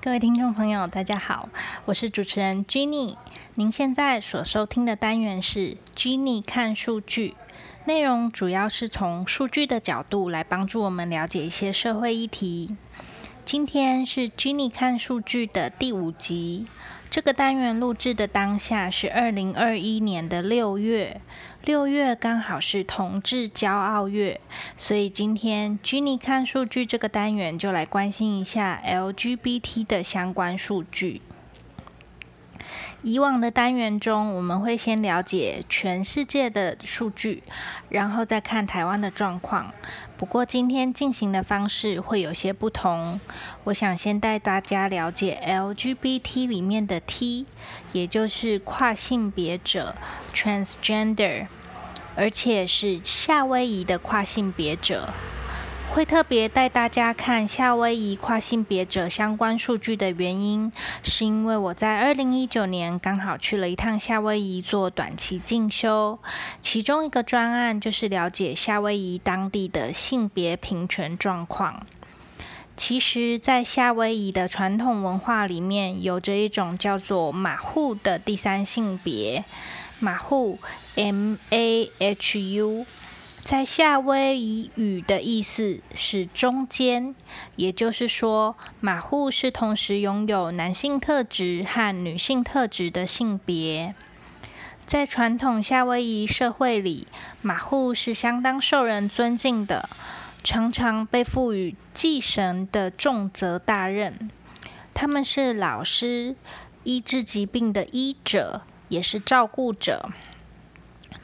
各位听众朋友，大家好，我是主持人 Jenny。您现在所收听的单元是 Jenny 看数据，内容主要是从数据的角度来帮助我们了解一些社会议题。今天是 Jenny 看数据的第五集。这个单元录制的当下是二零二一年的六月，六月刚好是同志骄傲月，所以今天 Jenny 看数据这个单元就来关心一下 LGBT 的相关数据。以往的单元中，我们会先了解全世界的数据，然后再看台湾的状况。不过今天进行的方式会有些不同。我想先带大家了解 LGBT 里面的 T，也就是跨性别者 （Transgender），而且是夏威夷的跨性别者。会特别带大家看夏威夷跨性别者相关数据的原因，是因为我在二零一九年刚好去了一趟夏威夷做短期进修，其中一个专案就是了解夏威夷当地的性别平权状况。其实，在夏威夷的传统文化里面，有着一种叫做马户的第三性别，马户 （M A H U）。在夏威夷语的意思是中间，也就是说，马户是同时拥有男性特质和女性特质的性别。在传统夏威夷社会里，马户是相当受人尊敬的，常常被赋予祭神的重责大任。他们是老师、医治疾病的医者，也是照顾者。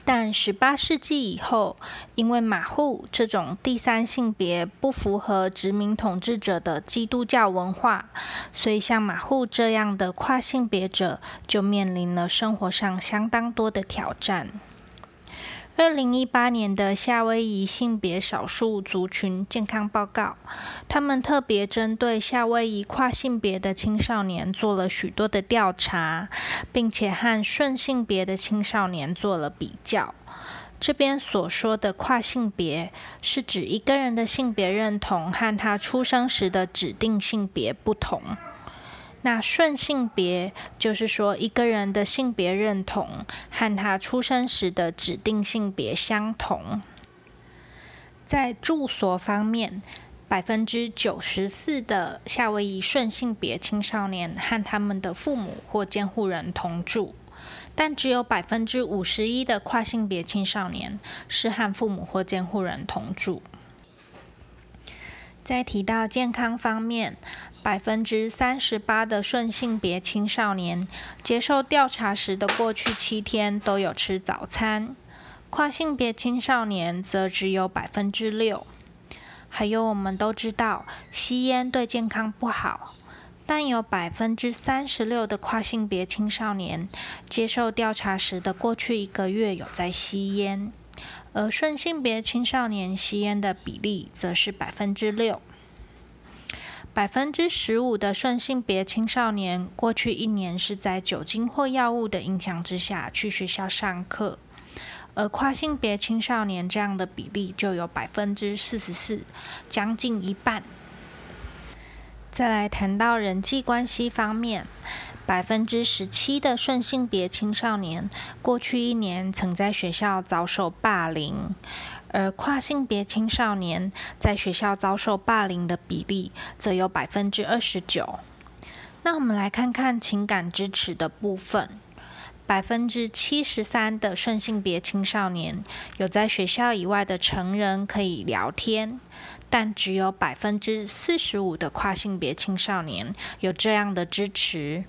但十八世纪以后，因为马户这种第三性别不符合殖民统治者的基督教文化，所以像马户这样的跨性别者就面临了生活上相当多的挑战。二零一八年的夏威夷性别少数族群健康报告，他们特别针对夏威夷跨性别的青少年做了许多的调查，并且和顺性别的青少年做了比较。这边所说的跨性别，是指一个人的性别认同和他出生时的指定性别不同。那顺性别就是说，一个人的性别认同和他出生时的指定性别相同。在住所方面，百分之九十四的夏威夷顺性别青少年和他们的父母或监护人同住，但只有百分之五十一的跨性别青少年是和父母或监护人同住。在提到健康方面，百分之三十八的顺性别青少年接受调查时的过去七天都有吃早餐，跨性别青少年则只有百分之六。还有，我们都知道吸烟对健康不好，但有百分之三十六的跨性别青少年接受调查时的过去一个月有在吸烟，而顺性别青少年吸烟的比例则是百分之六。百分之十五的顺性别青少年过去一年是在酒精或药物的影响之下去学校上课，而跨性别青少年这样的比例就有百分之四十四，将近一半。再来谈到人际关系方面，百分之十七的顺性别青少年过去一年曾在学校遭受霸凌。而跨性别青少年在学校遭受霸凌的比例则有百分之二十九。那我们来看看情感支持的部分，百分之七十三的顺性别青少年有在学校以外的成人可以聊天，但只有百分之四十五的跨性别青少年有这样的支持。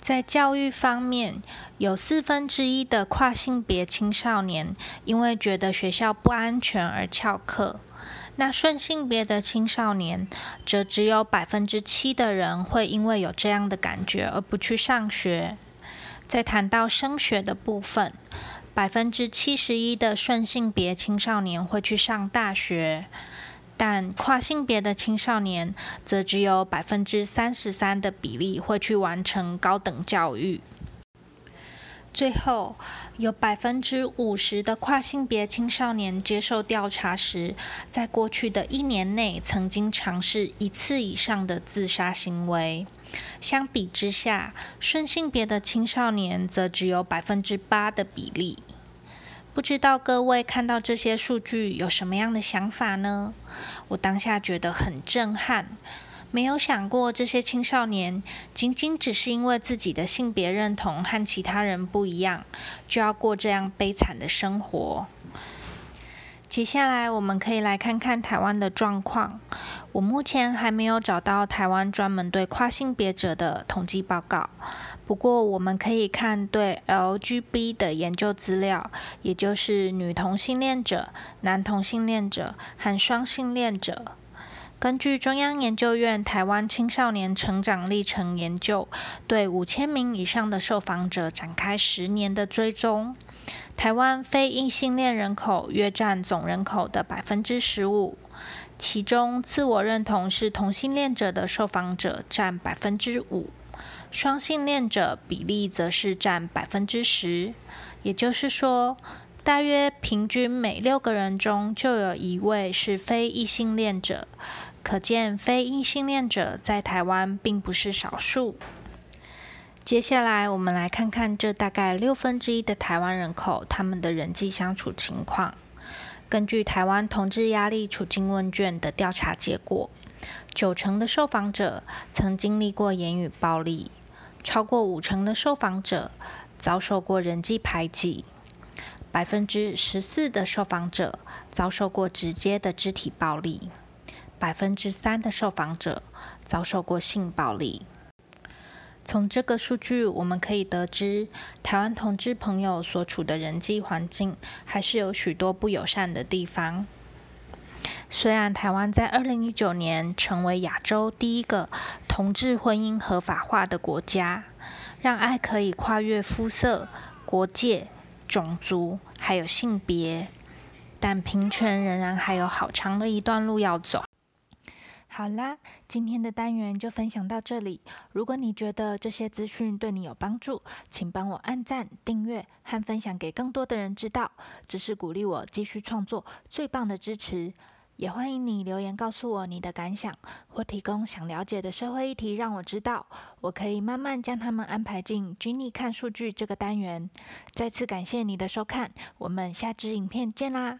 在教育方面，有四分之一的跨性别青少年因为觉得学校不安全而翘课。那顺性别的青少年，则只有百分之七的人会因为有这样的感觉而不去上学。在谈到升学的部分，百分之七十一的顺性别青少年会去上大学。但跨性别的青少年则只有百分之三十三的比例会去完成高等教育。最后，有百分之五十的跨性别青少年接受调查时，在过去的一年内曾经尝试一次以上的自杀行为。相比之下，顺性别的青少年则只有百分之八的比例。不知道各位看到这些数据有什么样的想法呢？我当下觉得很震撼。没有想过，这些青少年仅仅只是因为自己的性别认同和其他人不一样，就要过这样悲惨的生活。接下来，我们可以来看看台湾的状况。我目前还没有找到台湾专门对跨性别者的统计报告，不过我们可以看对 LGB 的研究资料，也就是女同性恋者、男同性恋者和双性恋者。根据中央研究院台湾青少年成长历程研究，对五千名以上的受访者展开十年的追踪。台湾非异性恋人口约占总人口的百分之十五，其中自我认同是同性恋者的受访者占百分之五，双性恋者比例则是占百分之十。也就是说，大约平均每六个人中就有一位是非异性恋者。可见，非异性恋者在台湾并不是少数。接下来，我们来看看这大概六分之一的台湾人口他们的人际相处情况。根据台湾同志压力处境问卷的调查结果，九成的受访者曾经历过言语暴力，超过五成的受访者遭受过人际排挤，百分之十四的受访者遭受过直接的肢体暴力。百分之三的受访者遭受过性暴力。从这个数据，我们可以得知，台湾同志朋友所处的人际环境还是有许多不友善的地方。虽然台湾在二零一九年成为亚洲第一个同志婚姻合法化的国家，让爱可以跨越肤色、国界、种族，还有性别，但平权仍然还有好长的一段路要走。好啦，今天的单元就分享到这里。如果你觉得这些资讯对你有帮助，请帮我按赞、订阅和分享给更多的人知道，这是鼓励我继续创作最棒的支持。也欢迎你留言告诉我你的感想，或提供想了解的社会议题让我知道，我可以慢慢将他们安排进 Jenny 看数据这个单元。再次感谢你的收看，我们下支影片见啦！